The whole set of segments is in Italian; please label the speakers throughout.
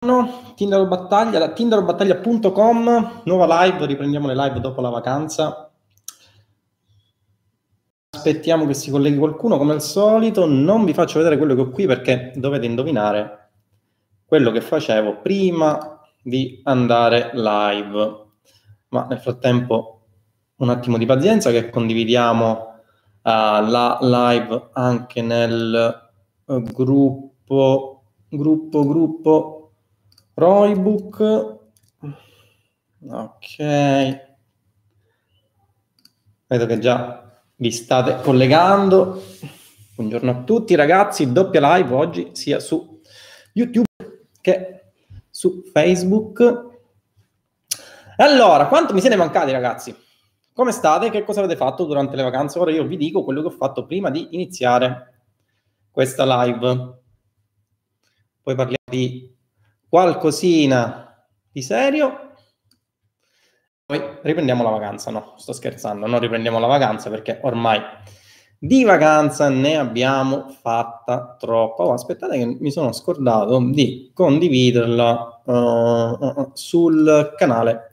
Speaker 1: Tinder Battaglia, tinderbattaglia.com, nuova live, riprendiamo le live dopo la vacanza. Aspettiamo che si colleghi qualcuno come al solito, non vi faccio vedere quello che ho qui perché dovete indovinare quello che facevo prima di andare live. Ma nel frattempo un attimo di pazienza che condividiamo uh, la live anche nel uh, gruppo, gruppo, gruppo Roybook. Ok. Vedo che già vi state collegando. Buongiorno a tutti ragazzi, doppia live oggi sia su YouTube che su Facebook. Allora, quanto mi siete mancati ragazzi? Come state? Che cosa avete fatto durante le vacanze? Ora io vi dico quello che ho fatto prima di iniziare questa live. Poi parliamo di qualcosina di serio. Poi riprendiamo la vacanza. No, sto scherzando, non riprendiamo la vacanza perché ormai di vacanza ne abbiamo fatta troppa. Oh, aspettate che mi sono scordato di condividerla uh, sul canale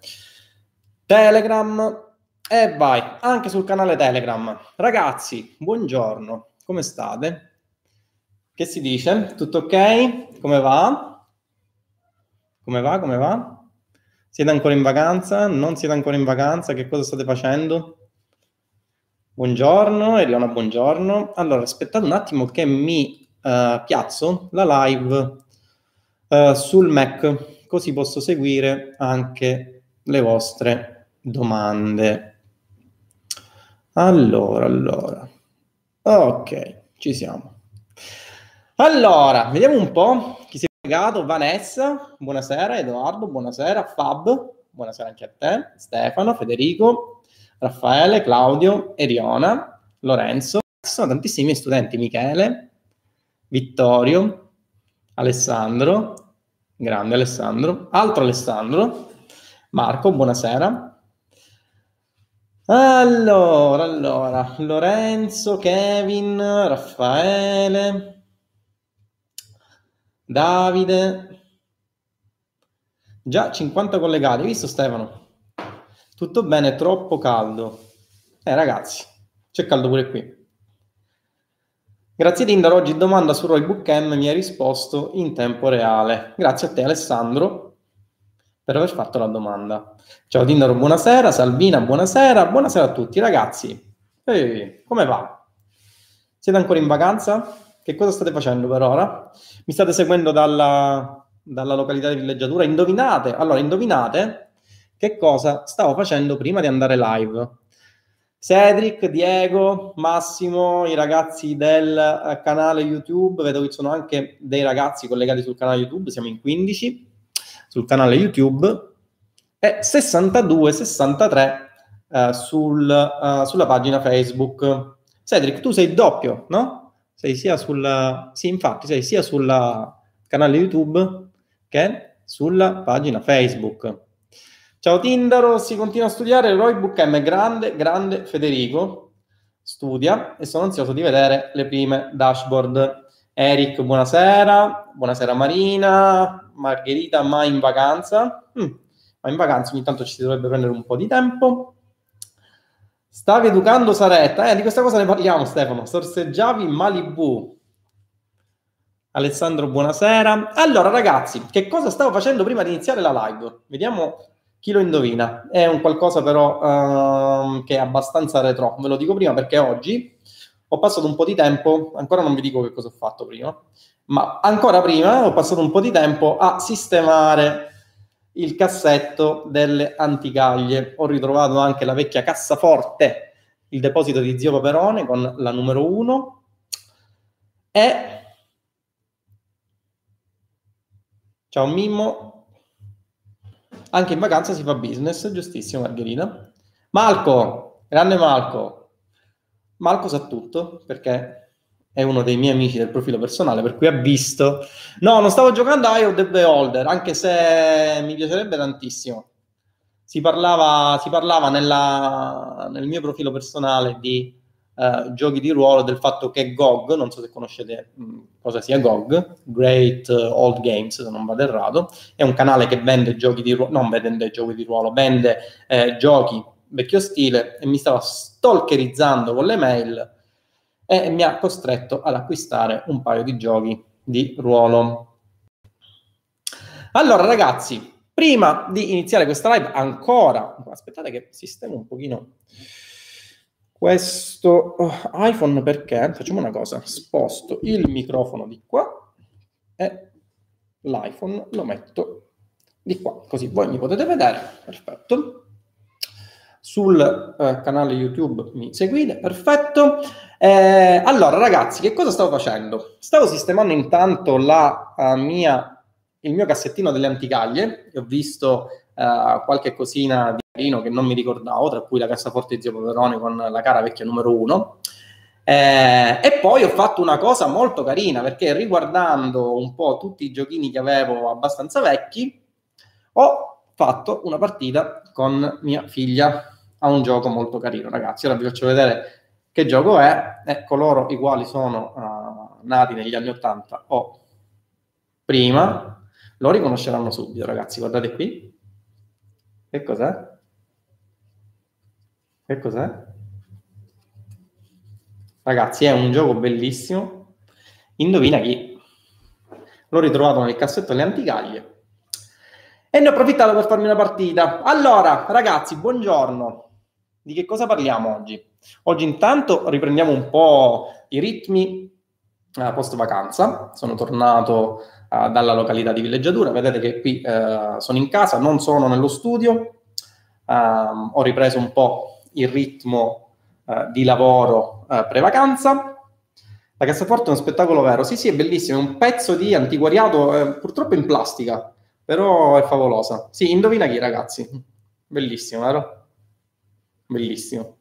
Speaker 1: Telegram. E vai, anche sul canale Telegram. Ragazzi, buongiorno, come state? Che si dice? Tutto ok? Come va? Come va? Come va? Siete ancora in vacanza? Non siete ancora in vacanza? Che cosa state facendo? Buongiorno, Eliona, buongiorno. Allora, aspettate un attimo che mi uh, piazzo la live uh, sul Mac, così posso seguire anche le vostre domande. Allora, allora. Ok, ci siamo. Allora, vediamo un po' chi si collegato Vanessa, buonasera, Edoardo, buonasera, Fab, buonasera anche a te, Stefano, Federico, Raffaele, Claudio, Eriona, Lorenzo, sono tantissimi studenti, Michele, Vittorio, Alessandro, grande Alessandro, altro Alessandro, Marco, buonasera. Allora, allora, Lorenzo, Kevin, Raffaele, Davide. Già 50 collegati, hai visto Stefano? Tutto bene, troppo caldo. Eh ragazzi, c'è caldo pure qui. Grazie Tinder, oggi domanda su Roy Book M mi hai risposto in tempo reale. Grazie a te Alessandro per aver fatto la domanda. Ciao Tinder, buonasera, Salvina, buonasera, buonasera a tutti ragazzi. Ehi, come va? Siete ancora in vacanza? Che cosa state facendo per ora? Mi state seguendo dalla, dalla località di villeggiatura? Indovinate? Allora, indovinate che cosa stavo facendo prima di andare live. Cedric, Diego, Massimo, i ragazzi del eh, canale YouTube, vedo che sono anche dei ragazzi collegati sul canale YouTube, siamo in 15 sul canale YouTube e 62, 63 uh, sul, uh, sulla pagina Facebook. Cedric, tu sei doppio, no? Sei sia sul, sì, infatti, sei sia sul canale YouTube che sulla pagina Facebook. Ciao Tindaro, si continua a studiare, Roy Book M, grande, grande Federico, studia e sono ansioso di vedere le prime dashboard. Eric, buonasera, buonasera Marina, Margherita, mai in vacanza? Mm, ma in vacanza ogni tanto ci si dovrebbe prendere un po' di tempo. Stavi educando Saretta, eh, di questa cosa ne parliamo Stefano, sorseggiavi Malibu. Alessandro, buonasera. Allora ragazzi, che cosa stavo facendo prima di iniziare la live? Vediamo chi lo indovina. È un qualcosa però uh, che è abbastanza retro, ve lo dico prima perché oggi ho passato un po' di tempo, ancora non vi dico che cosa ho fatto prima, ma ancora prima ho passato un po' di tempo a sistemare il cassetto delle anticaglie. Ho ritrovato anche la vecchia cassaforte, il deposito di zio Paperone con la numero 1 e Ciao Mimmo. Anche in vacanza si fa business, giustissimo Margherita. Malco, grande Malco. Malco sa tutto perché è uno dei miei amici del profilo personale, per cui ha visto. No, non stavo giocando a Eye of the Beholder, anche se mi piacerebbe tantissimo. Si parlava, si parlava nella, nel mio profilo personale di uh, giochi di ruolo del fatto che GOG, non so se conoscete mh, cosa sia GOG, Great Old Games, se non vado errato, è un canale che vende giochi di ruolo, non vende giochi di ruolo, vende eh, giochi vecchio stile e mi stava stalkerizzando con le mail e mi ha costretto ad acquistare un paio di giochi di ruolo. Allora ragazzi, prima di iniziare questa live ancora, aspettate che sistemo un pochino questo oh, iPhone perché facciamo una cosa, sposto il microfono di qua e l'iPhone lo metto di qua, così voi mi potete vedere, perfetto. Sul eh, canale YouTube mi seguite, perfetto. Eh, allora ragazzi, che cosa stavo facendo? Stavo sistemando intanto la uh, mia, il mio cassettino delle anticaglie, ho visto uh, qualche cosina di carino che non mi ricordavo, tra cui la cassaforte di Zio Poverone con la cara vecchia numero uno. Eh, e poi ho fatto una cosa molto carina perché riguardando un po' tutti i giochini che avevo abbastanza vecchi, ho fatto una partita con mia figlia a un gioco molto carino, ragazzi. Ora vi faccio vedere che gioco è. E coloro i quali sono uh, nati negli anni 80 o prima lo riconosceranno subito, ragazzi. Guardate qui. Che cos'è? Che cos'è? Ragazzi, è un gioco bellissimo. Indovina chi? L'ho ritrovato nel cassetto delle anticaglie e ne ho approfittato per farmi una partita. Allora, ragazzi, buongiorno. Di che cosa parliamo oggi? Oggi intanto riprendiamo un po' i ritmi eh, post vacanza. Sono tornato eh, dalla località di villeggiatura. Vedete che qui eh, sono in casa, non sono nello studio. Um, ho ripreso un po' il ritmo uh, di lavoro uh, pre-vacanza. La cassaforte è uno spettacolo vero. Sì, sì, è bellissimo. È un pezzo di antiquariato, eh, purtroppo in plastica, però è favolosa. Sì, indovina chi, ragazzi. Bellissimo, vero? Bellissimo.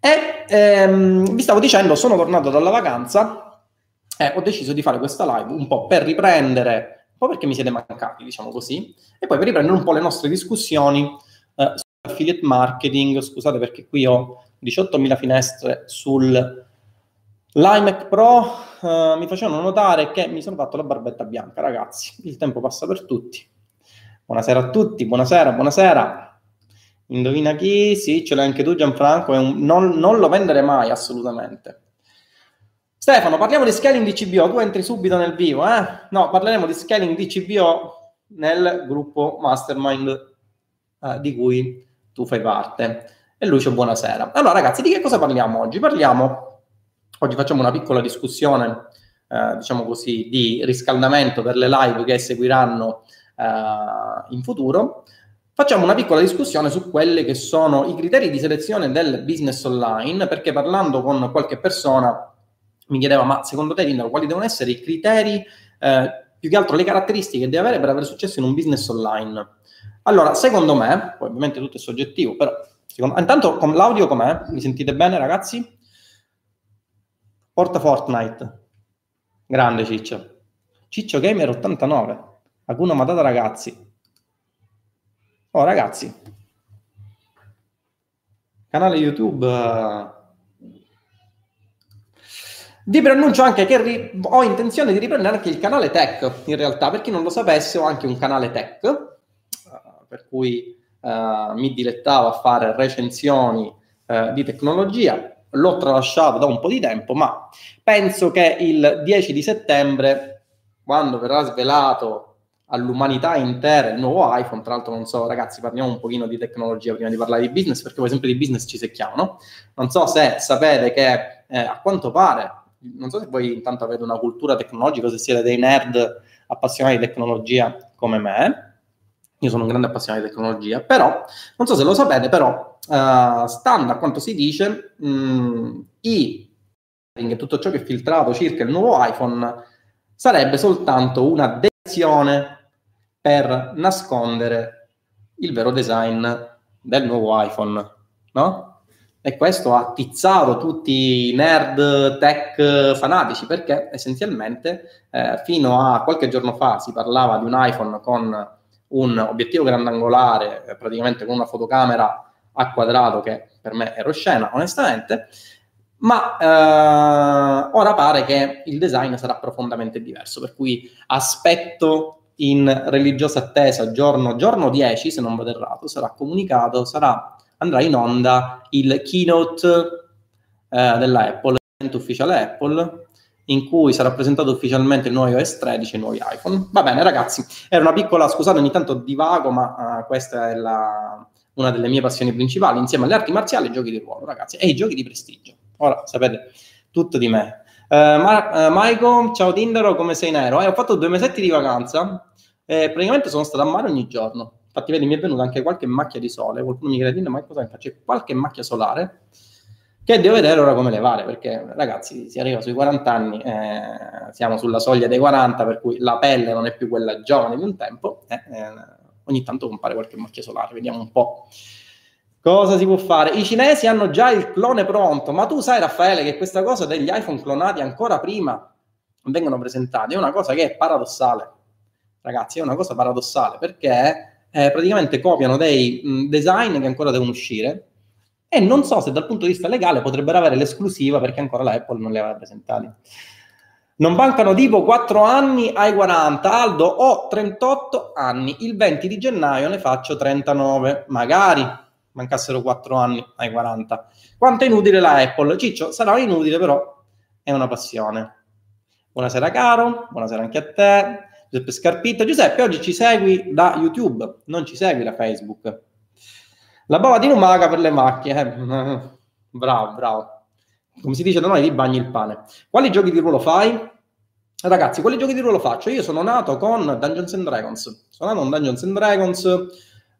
Speaker 1: E ehm, vi stavo dicendo, sono tornato dalla vacanza e ho deciso di fare questa live un po' per riprendere, un po' perché mi siete mancati, diciamo così, e poi per riprendere un po' le nostre discussioni eh, affiliate marketing, scusate perché qui ho 18.000 finestre sul l'iMac Pro, uh, mi facevano notare che mi sono fatto la barbetta bianca, ragazzi, il tempo passa per tutti. Buonasera a tutti, buonasera, buonasera. Indovina chi? Sì, ce l'hai anche tu Gianfranco, un... non, non, lo vendere mai assolutamente. Stefano, parliamo di scaling di CBO, tu entri subito nel vivo, eh? No, parleremo di scaling di CBO nel gruppo Mastermind eh, di cui tu fai parte. E Lucio, buonasera. Allora, ragazzi, di che cosa parliamo oggi? Parliamo, oggi facciamo una piccola discussione, eh, diciamo così, di riscaldamento per le live che seguiranno eh, in futuro. Facciamo una piccola discussione su quelli che sono i criteri di selezione del business online, perché parlando con qualche persona mi chiedeva, ma secondo te, Lindaro, quali devono essere i criteri, eh, più che altro le caratteristiche che deve avere per avere successo in un business online? Allora, secondo me, poi ovviamente tutto è soggettivo, però secondo, intanto con l'audio com'è? Mi sentite bene ragazzi? Porta Fortnite. Grande Ciccio. Ciccio Gamer 89. Hakuna Matata ragazzi. Oh ragazzi. Canale YouTube. Uh... Vi preannuncio anche che ri- ho intenzione di riprendere anche il canale tech, in realtà, per chi non lo sapesse ho anche un canale tech per cui eh, mi dilettavo a fare recensioni eh, di tecnologia. L'ho tralasciato da un po' di tempo, ma penso che il 10 di settembre, quando verrà svelato all'umanità intera il nuovo iPhone, tra l'altro non so, ragazzi, parliamo un pochino di tecnologia prima di parlare di business, perché poi sempre di business ci secchiamo, no? Non so se sapete che eh, a quanto pare, non so se voi intanto avete una cultura tecnologica, se siete dei nerd appassionati di tecnologia come me, io sono un grande appassionato di tecnologia, però non so se lo sapete, però uh, stando a quanto si dice, mh, mm, i tutto ciò che è filtrato circa il nuovo iPhone sarebbe soltanto una dezione per nascondere il vero design del nuovo iPhone, no? E questo ha attizzato tutti i nerd tech fanatici perché essenzialmente eh, fino a qualche giorno fa si parlava di un iPhone con un obiettivo grandangolare, praticamente con una fotocamera a quadrato che per me era oscena, onestamente, ma eh, ora pare che il design sarà profondamente diverso, per cui aspetto in religiosa attesa, giorno, giorno 10, se non vado errato, sarà comunicato, sarà, andrà in onda il keynote eh, della Apple, l'evento ufficiale Apple, in cui sarà presentato ufficialmente il nuovo iOS 13 e i nuovi iPhone. Va bene, ragazzi, era una piccola, scusate, ogni tanto divago, ma uh, questa è la, una delle mie passioni principali, insieme alle arti marziali e ai giochi di ruolo, ragazzi, e i giochi di prestigio. Ora sapete tutto di me. Uh, Mar- uh, Maiko, ciao Tindaro, come sei nero? Eh, ho fatto due mesetti di vacanza e praticamente sono stato a mare ogni giorno. Infatti, vedi, mi è venuta anche qualche macchia di sole. Qualcuno mi chiede, ma cosa mi faccio? Qualche macchia solare che devo vedere ora come levare, perché ragazzi si arriva sui 40 anni, eh, siamo sulla soglia dei 40, per cui la pelle non è più quella giovane di un tempo, eh, eh, ogni tanto compare qualche macchia solare, vediamo un po'. Cosa si può fare? I cinesi hanno già il clone pronto, ma tu sai Raffaele che questa cosa degli iPhone clonati ancora prima vengono presentati è una cosa che è paradossale. Ragazzi, è una cosa paradossale perché eh, praticamente copiano dei mh, design che ancora devono uscire e non so se dal punto di vista legale potrebbero avere l'esclusiva perché ancora la Apple non li aveva presentati. Non mancano tipo 4 anni ai 40. Aldo, ho 38 anni. Il 20 di gennaio ne faccio 39. Magari mancassero 4 anni ai 40. Quanto è inutile la Apple? Ciccio, sarà inutile, però è una passione. Buonasera caro, buonasera anche a te. Giuseppe Scarpitto. Giuseppe, oggi ci segui da YouTube, non ci segui da Facebook. La bava di lumaca per le macchie. Eh. Bravo, bravo. Come si dice da noi, li bagni il pane. Quali giochi di ruolo fai? Ragazzi, quali giochi di ruolo faccio? Io sono nato con Dungeons and Dragons. Sono nato con Dungeons and Dragons,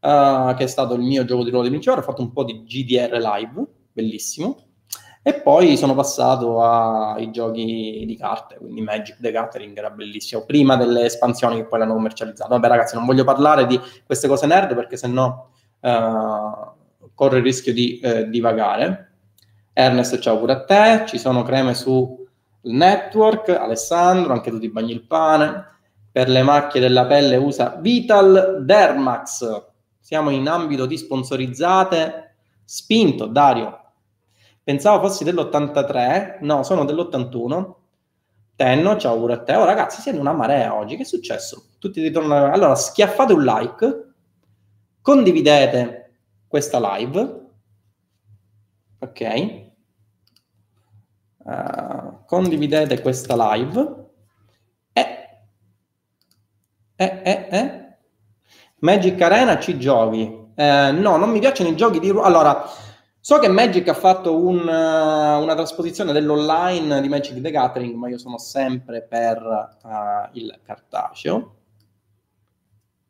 Speaker 1: uh, che è stato il mio gioco di ruolo principale. Ho fatto un po' di GDR live, bellissimo. E poi sono passato ai giochi di carte, quindi Magic the Gathering era bellissimo, prima delle espansioni che poi l'hanno commercializzato. Vabbè ragazzi, non voglio parlare di queste cose nerd perché sennò uh, corre il rischio di uh, divagare. Ernest, ciao pure a te. Ci sono creme sul network. Alessandro, anche tu ti bagni il pane. Per le macchie della pelle usa Vital Dermax. Siamo in ambito di sponsorizzate. Spinto, Dario. Pensavo fossi dell'83, no, sono dell'81. Tenno, ciao pure a te. Oh ragazzi, siete una marea oggi. Che è successo? Tutti ritornano. Allora, schiaffate un like condividete questa live, ok? Uh, condividete questa live e, e, e, e Magic Arena ci giochi? Eh, no, non mi piacciono i giochi di ruolo. Allora, so che Magic ha fatto un, uh, una trasposizione dell'online di Magic the Gathering, ma io sono sempre per uh, il cartaceo.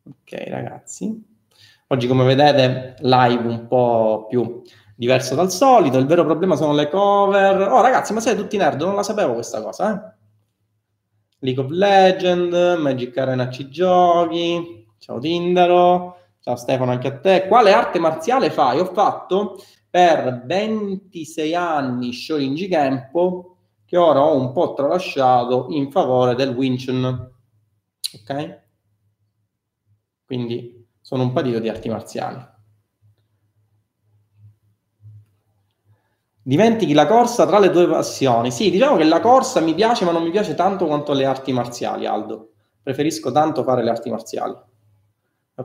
Speaker 1: Ok, ragazzi. Oggi, come vedete, live un po' più diverso dal solito. Il vero problema sono le cover. Oh, ragazzi, ma siete tutti nerd? Non la sapevo questa cosa, eh? League of Legends, Magic Arena ci giochi. Ciao Tindaro. Ciao Stefano, anche a te. Quale arte marziale fai? Ho fatto per 26 anni Shorinji Kempo, che ora ho un po' tralasciato in favore del Winchun. Ok? Quindi sono un patito di arti marziali. Dimentichi la corsa tra le tue passioni. Sì, diciamo che la corsa mi piace, ma non mi piace tanto quanto le arti marziali, Aldo. Preferisco tanto fare le arti marziali.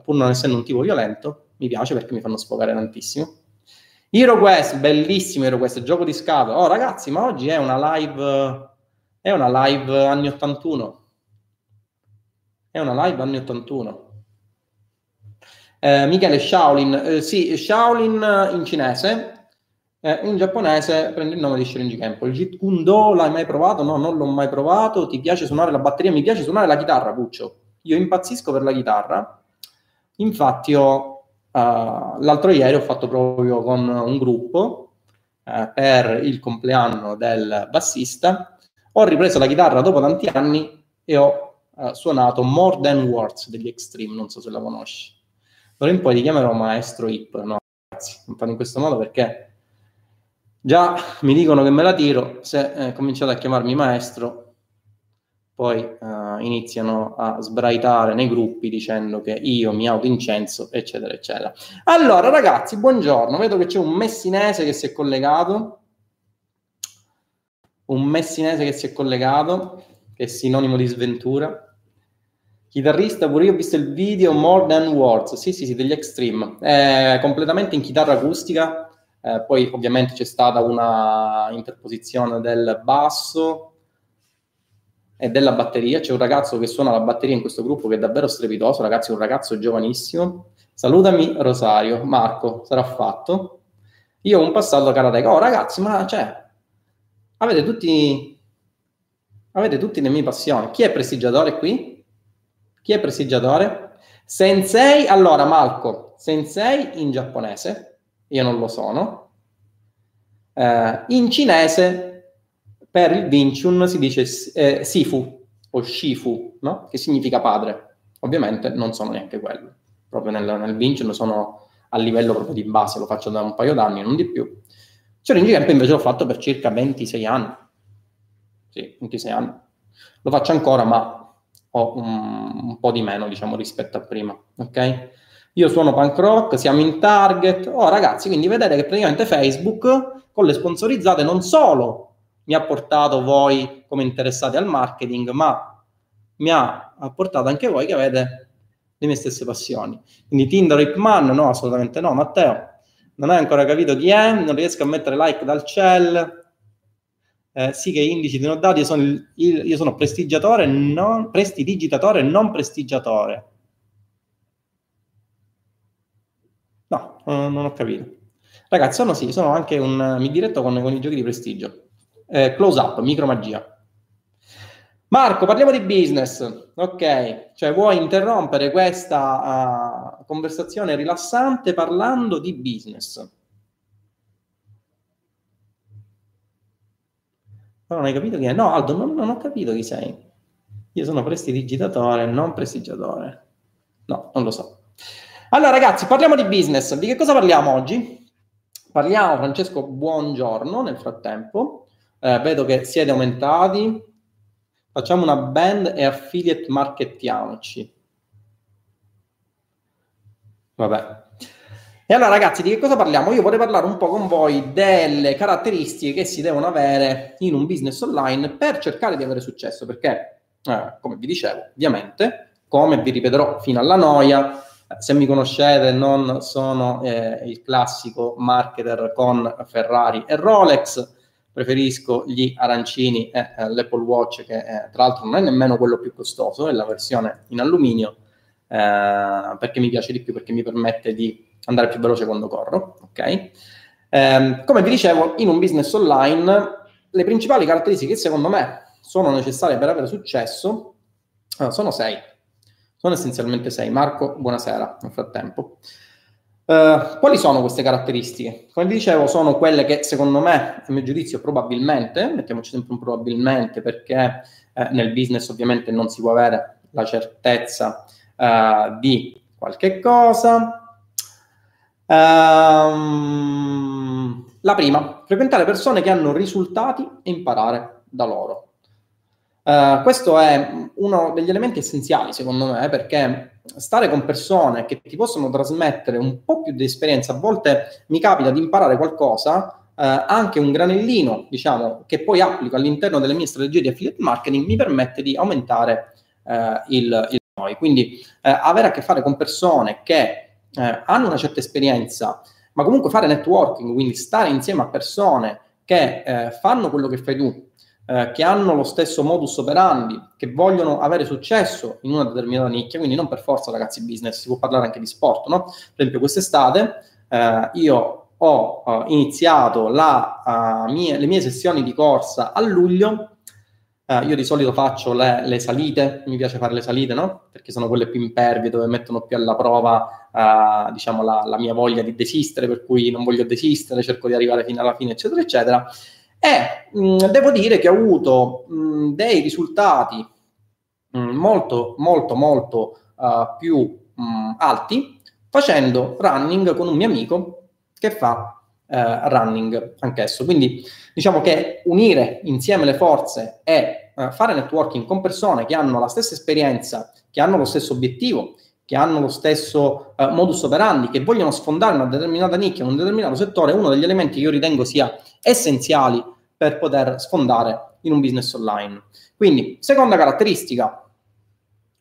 Speaker 1: Pur non essendo un tipo violento, mi piace perché mi fanno sfogare tantissimo. Hero Quest, bellissimo Hero Quest, gioco di scatola. Oh ragazzi, ma oggi è una live, è una live anni 81. È una live anni 81. Eh, Michele Shaolin, eh, sì, Shaolin in cinese, eh, in giapponese prende il nome di Shirinji Kempo. Il Jeet Kune Do l'hai mai provato? No, non l'ho mai provato. Ti piace suonare la batteria? Mi piace suonare la chitarra, Puccio. Io impazzisco per la chitarra. Infatti ho, uh, l'altro ieri ho fatto proprio con un gruppo uh, per il compleanno del bassista. Ho ripreso la chitarra dopo tanti anni e ho uh, suonato More Than Words degli Extreme, non so se la conosci d'ora in poi ti chiamerò maestro Hip. No, ragazzi, non fanno in questo modo perché già mi dicono che me la tiro, se eh, cominciate a chiamarmi maestro, poi uh, iniziano a sbraitare nei gruppi dicendo che io mi autoincenso, eccetera, eccetera. Allora, ragazzi, buongiorno. Vedo che c'è un messinese che si è collegato. un messinese che si è collegato, che è sinonimo di sventura. Chitarrista, pure io ho visto il video More Than Words, sì sì sì, degli Extreme, è completamente in chitarra acustica, eh, poi ovviamente c'è stata una interposizione del basso e della batteria, c'è un ragazzo che suona la batteria in questo gruppo che è davvero strepitoso, ragazzi, un ragazzo giovanissimo. Salutami Rosario, Marco, sarà fatto. Io ho un passato karateka. Oh ragazzi, ma cioè, avete tutti, avete tutti le mie passioni. Chi è prestigiatore qui? Chi è prestigiatore? Sensei, allora Malco, sensei in giapponese, io non lo sono. Eh, in cinese, per il Vinciun si dice eh, Sifu o Shifu, no? che significa padre. Ovviamente non sono neanche quello. Proprio nel, nel Vinciun sono a livello proprio di base, lo faccio da un paio d'anni, non di più. Shorinji Camp invece l'ho fatto per circa 26 anni. Sì, 26 anni. Lo faccio ancora, ma o un, un po' di meno, diciamo, rispetto a prima, ok? Io suono punk rock, siamo in target. Oh, ragazzi, quindi vedete che praticamente Facebook con le sponsorizzate non solo mi ha portato voi come interessati al marketing, ma mi ha portato anche voi che avete le mie stesse passioni. Quindi Tinder Hipman, no, assolutamente no. Matteo, non hai ancora capito chi è, non riesco a mettere like dal cell eh, sì che indici ti ho dato, io sono, il, io sono prestigiatore, non, prestidigitatore, non prestigiatore. No, non ho capito. Ragazzi, sono sì, sono anche un, mi diretto con, con i giochi di prestigio. Eh, close up, micromagia. Marco, parliamo di business. Ok, cioè vuoi interrompere questa uh, conversazione rilassante parlando di business? non hai capito chi è? No, Aldo, non, non ho capito chi sei. Io sono prestidigitatore, non prestigiatore. No, non lo so. Allora, ragazzi, parliamo di business. Di che cosa parliamo oggi? Parliamo, Francesco, buongiorno nel frattempo. Eh, vedo che siete aumentati. Facciamo una band e affiliate marketiamoci. Vabbè, e allora ragazzi, di che cosa parliamo? Io vorrei parlare un po' con voi delle caratteristiche che si devono avere in un business online per cercare di avere successo, perché, eh, come vi dicevo, ovviamente, come vi ripeterò fino alla noia, eh, se mi conoscete non sono eh, il classico marketer con Ferrari e Rolex, preferisco gli arancini e eh, l'Apple Watch che eh, tra l'altro non è nemmeno quello più costoso, è la versione in alluminio, eh, perché mi piace di più, perché mi permette di andare più veloce quando corro, ok? Eh, come vi dicevo, in un business online le principali caratteristiche che secondo me sono necessarie per avere successo uh, sono sei. Sono essenzialmente sei. Marco, buonasera nel frattempo. Uh, quali sono queste caratteristiche? Come vi dicevo, sono quelle che secondo me, a mio giudizio, probabilmente, mettiamoci sempre un probabilmente perché eh, nel business ovviamente non si può avere la certezza uh, di qualche cosa, Um, la prima, frequentare persone che hanno risultati e imparare da loro. Uh, questo è uno degli elementi essenziali, secondo me, perché stare con persone che ti possono trasmettere un po' più di esperienza, a volte mi capita di imparare qualcosa, uh, anche un granellino, diciamo, che poi applico all'interno delle mie strategie di affiliate marketing, mi permette di aumentare uh, il, il noi. Quindi avere a che fare con persone che eh, hanno una certa esperienza, ma comunque fare networking, quindi stare insieme a persone che eh, fanno quello che fai tu, eh, che hanno lo stesso modus operandi, che vogliono avere successo in una determinata nicchia, quindi non per forza ragazzi business, si può parlare anche di sport, no? Per esempio quest'estate eh, io ho uh, iniziato la, uh, mie, le mie sessioni di corsa a luglio Uh, io di solito faccio le, le, salite, mi piace fare le salite, no? Perché sono quelle più impervie, dove mettono più alla prova, diciamo, la, la, mia voglia di desistere, per cui non voglio desistere, cerco di arrivare fino alla fine, eccetera, eccetera. E mh, mm, devo dire che ho avuto mh, mm, dei risultati mh, mm, molto, molto, molto uh, più alti facendo running con un mio amico che fa uh, running anch'esso. Quindi diciamo che unire insieme le forze e uh, fare networking con persone che hanno la stessa esperienza, che hanno lo stesso obiettivo, che hanno lo stesso uh, modus operandi, che vogliono sfondare una determinata nicchia, un determinato settore, uno degli elementi che io ritengo sia essenziali per poter sfondare in un business online. Quindi, seconda caratteristica,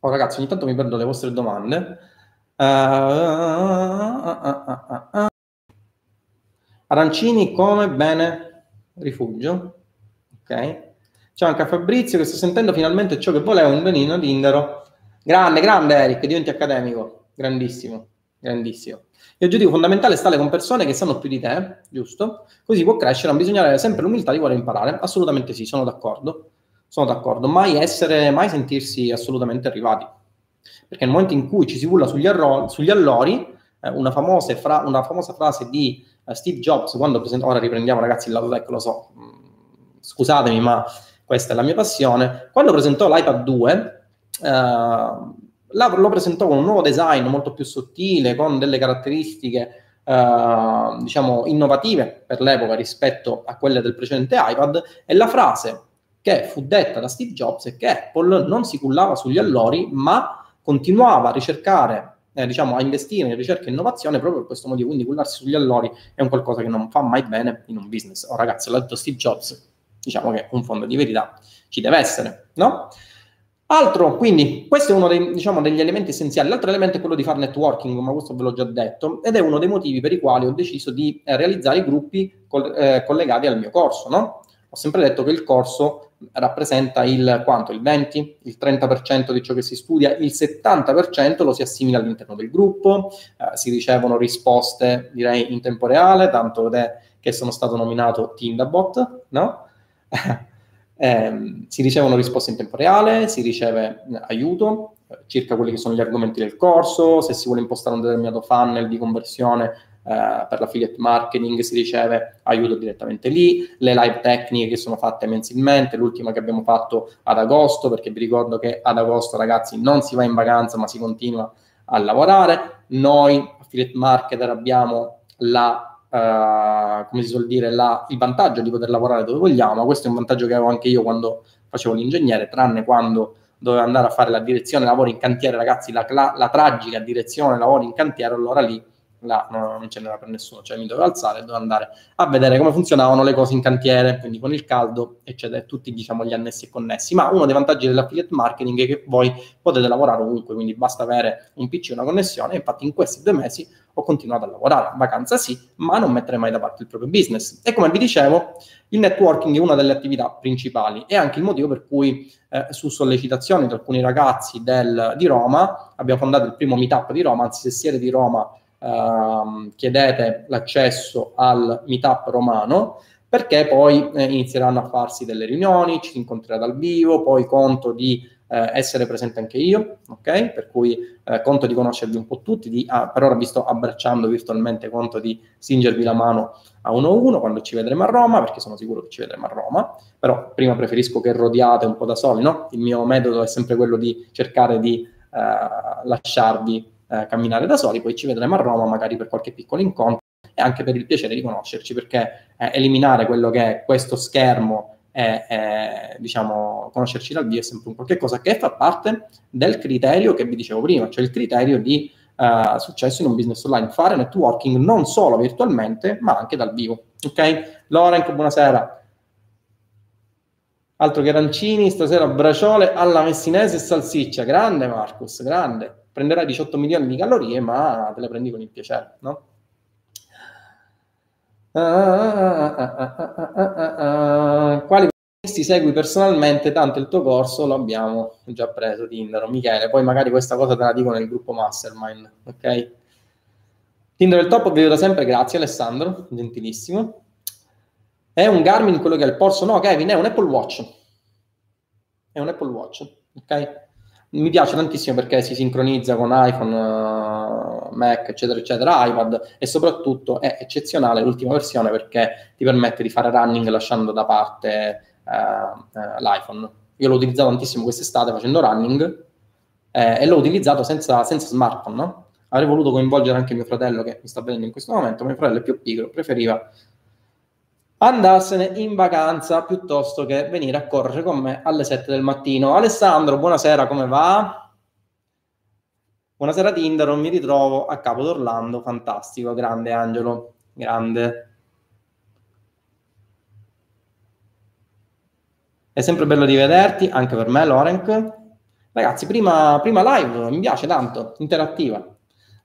Speaker 1: oh ragazzi, ogni tanto mi perdo le vostre domande. Uh, uh, uh, Arancini come bene rifugio. Ok. C'è anche Fabrizio che sta sentendo finalmente ciò che voleva un benino di Indero. Grande, grande Eric, diventi accademico. Grandissimo, grandissimo. Io giudico fondamentale stare con persone che sanno più di te, giusto? Così può crescere, non bisogna avere sempre l'umiltà di voler imparare. Assolutamente sì, sono d'accordo. Sono d'accordo. Mai essere, mai sentirsi assolutamente arrivati. Perché nel momento in cui ci si vulla sugli, arro- sugli allori, eh, una, famosa fra- una famosa frase di uh, Steve Jobs, quando presentò, ora riprendiamo ragazzi il lato tech, lo so, mm, scusatemi, ma questa è la mia passione. Quando presentò l'iPad 2, uh, lo presentò con un nuovo design molto più sottile, con delle caratteristiche uh, diciamo innovative per l'epoca rispetto a quelle del precedente iPad e la frase che fu detta da Steve Jobs è che Apple non si cullava sugli allori, ma continuava a ricercare, eh, diciamo, a investire in ricerca e innovazione proprio per questo motivo. Quindi cullarsi sugli allori è un qualcosa che non fa mai bene in un business. Oh, ragazzi, l'ha detto Steve Jobs, diciamo che un fondo di verità ci deve essere, no? Altro, quindi, questo è uno dei, diciamo, degli elementi essenziali. L'altro elemento è quello di fare networking, ma questo ve l'ho già detto, ed è uno dei motivi per i quali ho deciso di eh, realizzare i gruppi col, eh, collegati al mio corso, no? Ho sempre detto che il corso rappresenta il quanto? Il 20, il 30% di ciò che si studia, il 70% lo si assimila all'interno del gruppo, eh, si ricevono risposte, direi, in tempo reale, tanto che sono stato nominato Tindabot, no? eh, si ricevono risposte in tempo reale, si riceve eh, aiuto eh, circa quelli che sono gli argomenti del corso, se si vuole impostare un determinato funnel di conversione eh, per l'affiliate marketing si riceve aiuto direttamente lì, le live tecniche che sono fatte mensilmente, l'ultima che abbiamo fatto ad agosto, perché vi ricordo che ad agosto ragazzi non si va in vacanza ma si continua a lavorare, noi affiliate marketer abbiamo la Uh, come si suol dire, la, il vantaggio di poter lavorare dove vogliamo, questo è un vantaggio che avevo anche io quando facevo l'ingegnere, tranne quando dovevo andare a fare la direzione lavori in cantiere, ragazzi, la, la, la tragica direzione lavori in cantiere, allora lì là no, non ce n'era per nessuno, cioè mi dovevo alzare e dovevo andare a vedere come funzionavano le cose in cantiere, quindi con il caldo, eccetera, tutti diciamo gli annessi e connessi. Ma uno dei vantaggi dell'affiliate marketing è che voi potete lavorare ovunque, quindi basta avere un PC e una connessione. Infatti in questi due mesi ho continuato a lavorare, vacanza sì, ma non mettere mai da parte il proprio business. E come vi dicevo, il networking è una delle attività principali e anche il motivo per cui eh, su sollecitazione di alcuni ragazzi del, di Roma abbiamo fondato il primo meetup di Roma, anzi se siete di Roma uh, chiedete l'accesso al meetup romano perché poi eh, inizieranno a farsi delle riunioni, ci si incontrerà dal vivo, poi conto di eh, essere presente anche io, ok? Per cui eh, conto di conoscervi un po' tutti, di, ah, per ora vi sto abbracciando virtualmente, conto di stringervi la mano a uno a uno quando ci vedremo a Roma, perché sono sicuro che ci vedremo a Roma, però prima preferisco che rodiate un po' da soli, no? Il mio metodo è sempre quello di cercare di eh, lasciarvi eh, camminare da soli, poi ci vedremo a Roma magari per qualche piccolo incontro e anche per il piacere di conoscerci, perché eh, eliminare quello che è questo schermo e, diciamo conoscerci dal vivo è sempre un qualche cosa che fa parte del criterio che vi dicevo prima, cioè il criterio di uh, successo in un business online, fare networking non solo virtualmente, ma anche dal vivo. Ok? Lorenk, buonasera. Altro che arancini, stasera braciole alla messinese e salsiccia. Grande Marcus, grande prenderai 18 milioni di calorie, ma te le prendi con il piacere, no? quali questi segui personalmente? Tanto il tuo corso lo abbiamo già preso, Tinder, Michele. Poi magari questa cosa te la dico nel gruppo Mastermind, ok? Tinder del top vedo sempre, grazie Alessandro, gentilissimo. È un Garmin quello che è il polso? No, Kevin, è un Apple Watch. È un Apple Watch, ok? Mi piace tantissimo perché si sincronizza con iPhone, uh, Mac, eccetera, eccetera, iPad e soprattutto è eccezionale l'ultima versione perché ti permette di fare running lasciando da parte uh, uh, l'iPhone. Io l'ho utilizzato tantissimo quest'estate facendo running eh, e l'ho utilizzato senza, senza smartphone, no? Avrei voluto coinvolgere anche mio fratello che mi sta vedendo in questo momento, mio fratello è più piccolo, preferiva andarsene in vacanza piuttosto che venire a correre con me alle 7 del mattino. Alessandro, buonasera, come va? Buonasera Tinder, mi ritrovo a Capo d'Orlando, fantastico, grande Angelo, grande. È sempre bello rivederti, anche per me, Lorenk. Ragazzi, prima, prima live, mi piace tanto, interattiva.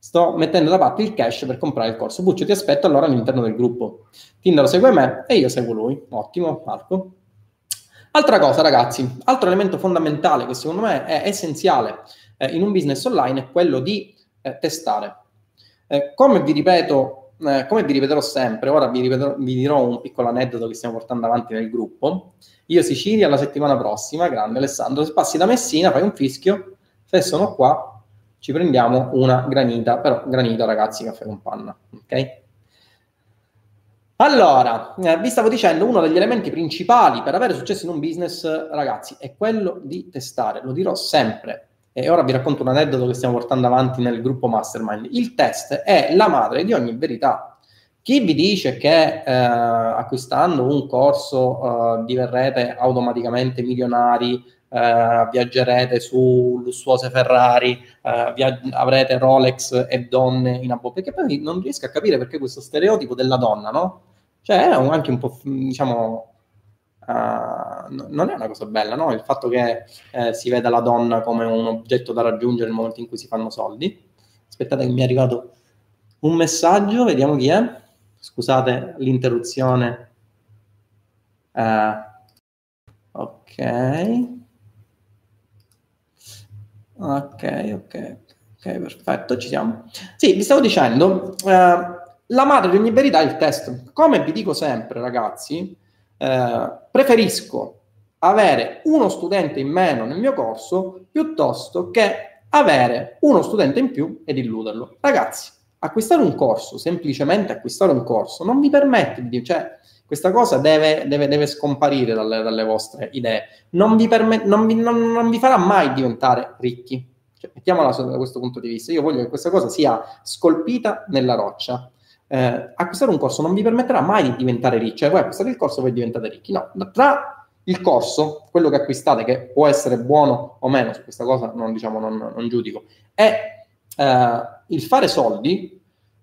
Speaker 1: Sto mettendo da parte il cash per comprare il corso. Buccio, ti aspetto allora all'interno del gruppo. Tindaro segue me e io seguo lui. Ottimo, Marco. Altra cosa, ragazzi, altro elemento fondamentale che secondo me è essenziale eh, in un business online è quello di eh, testare. Eh, come vi ripeto, eh, come vi ripeterò sempre, ora vi, ripeterò, vi, dirò un piccolo aneddoto che stiamo portando avanti nel gruppo. Io Sicilia la settimana prossima, grande Alessandro, se passi da Messina, fai un fischio, se sono qua ci prendiamo una granita, però granita ragazzi, caffè con panna, ok? Allora, eh, vi stavo dicendo, uno degli elementi principali per avere successo in un business, ragazzi, è quello di testare. Lo dirò sempre. E ora vi racconto un aneddoto che stiamo portando avanti nel gruppo Mastermind. Il test è la madre di ogni verità. Chi vi dice che eh, acquistando un corso eh, diverrete automaticamente milionari, eh, viaggerete su lussuose Ferrari, eh, via- avrete Rolex e donne in abbo, perché poi non riesco a capire perché questo stereotipo della donna, no? Cioè è anche un po', diciamo, uh, non è una cosa bella, no? Il fatto che eh, si veda la donna come un oggetto da raggiungere nel momento in cui si fanno soldi. Aspettate che mi è arrivato un messaggio, vediamo chi è. Scusate l'interruzione. Uh, ok. Ok, ok, ok, perfetto, ci siamo. Sì, vi stavo dicendo, eh, la madre di ogni verità è il test. Come vi dico sempre, ragazzi, eh, preferisco avere uno studente in meno nel mio corso piuttosto che avere uno studente in più ed illuderlo. Ragazzi, acquistare un corso, semplicemente acquistare un corso, non vi permette di... Cioè, questa cosa deve, deve, deve scomparire dalle, dalle, vostre idee. Non vi, permet- non, vi, non, non vi, farà mai diventare ricchi. Cioè, mettiamola da questo punto di vista. Io voglio che questa cosa sia scolpita nella roccia. Eh, acquistare un corso non vi permetterà mai di diventare ricchi. Cioè, voi acquistate il corso e voi diventate ricchi. No, tra il corso, quello che acquistate, che può essere buono o meno, su questa cosa non, diciamo, non, giudico, e eh, il fare soldi,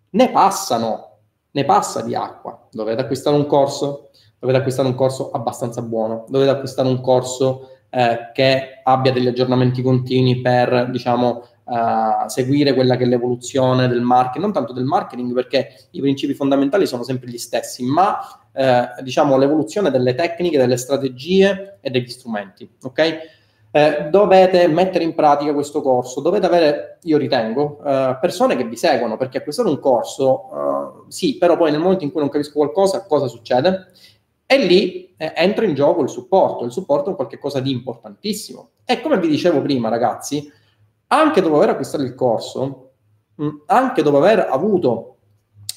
Speaker 1: ne passano ne passa di acqua. Dovete acquistare un corso, dovete acquistare un corso abbastanza buono, dovete acquistare un corso eh, che abbia degli aggiornamenti continui per, diciamo, uh, seguire quella che è l'evoluzione del marketing, non tanto del marketing perché i principi fondamentali sono sempre gli stessi, ma eh, diciamo l'evoluzione delle tecniche, delle strategie e degli strumenti, ok? Eh, dovete mettere in pratica questo corso, dovete avere, io ritengo, eh, persone che vi seguono, perché acquistare un corso, eh, sì, però poi nel momento in cui non capisco qualcosa, cosa succede? E lì eh, entra in gioco il supporto, il supporto è qualcosa di importantissimo. E come vi dicevo prima, ragazzi, anche dopo aver acquistato il corso, mh, anche dopo aver avuto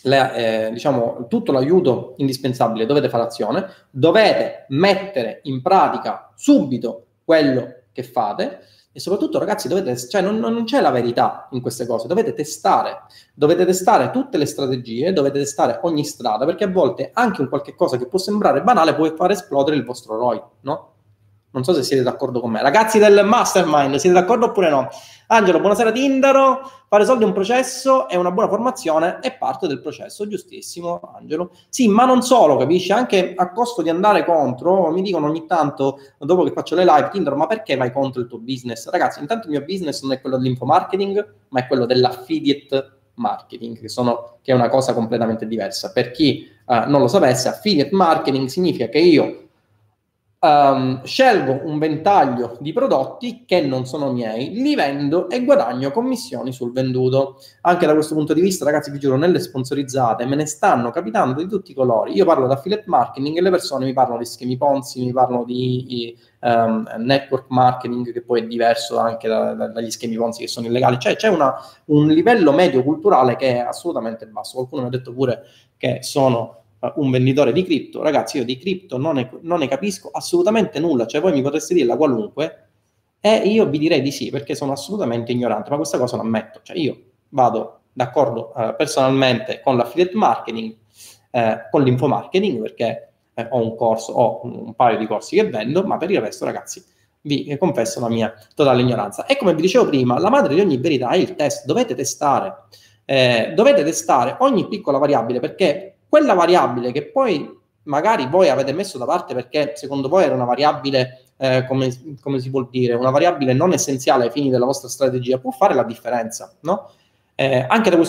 Speaker 1: le, eh, diciamo, tutto l'aiuto indispensabile, dovete fare azione, dovete mettere in pratica subito quello che fate. E soprattutto ragazzi dovete, cioè non, non, c'è la verità in queste cose, dovete testare, dovete testare tutte le strategie, dovete testare ogni strada perché a volte anche un qualche cosa che può sembrare banale può far esplodere il vostro ROI, no? Non so se siete d'accordo con me. Ragazzi del mastermind, siete d'accordo oppure no? Angelo, buonasera Tindaro. Fare soldi è un processo e una buona formazione è parte del processo, giustissimo Angelo. Sì, ma non solo, capisci? Anche a costo di andare contro, mi dicono ogni tanto, dopo che faccio le live, Tindaro, ma perché vai contro il tuo business? Ragazzi, intanto il mio business non è quello dell'infomarketing, ma è quello dell'affiliate marketing, che, sono, che è una cosa completamente diversa. Per chi uh, non lo sapesse, affiliate marketing significa che io Um, scelgo un ventaglio di prodotti che non sono miei, li vendo e guadagno commissioni sul venduto. Anche da questo punto di vista, ragazzi, vi giuro, nelle sponsorizzate me ne stanno capitando di tutti i colori. Io parlo da affiliate marketing e le persone mi parlano di schemi Ponzi, mi parlano di um, network marketing, che poi è diverso anche da, da, dagli schemi Ponzi che sono illegali. Cioè c'è una, un livello medio culturale che è assolutamente basso. Qualcuno mi ha detto pure che sono un venditore di cripto, ragazzi, io di cripto non ne, non ne capisco assolutamente nulla, cioè voi mi potreste dirla qualunque? E io vi direi di sì perché sono assolutamente ignorante, ma questa cosa lo ammetto, cioè io vado d'accordo eh, personalmente con l'affiliate marketing, eh, con l'infomarketing perché eh, ho un corso, ho un paio di corsi che vendo, ma per il resto ragazzi vi confesso la mia totale ignoranza. E come vi dicevo prima, la madre di ogni verità è il test, dovete testare, eh, dovete testare ogni piccola variabile perché quella variabile che poi magari voi avete messo da parte perché secondo voi era una variabile, eh, come, come, si vuol dire, una variabile non essenziale ai fini della vostra strategia, può fare la differenza, no? Eh, anche da questo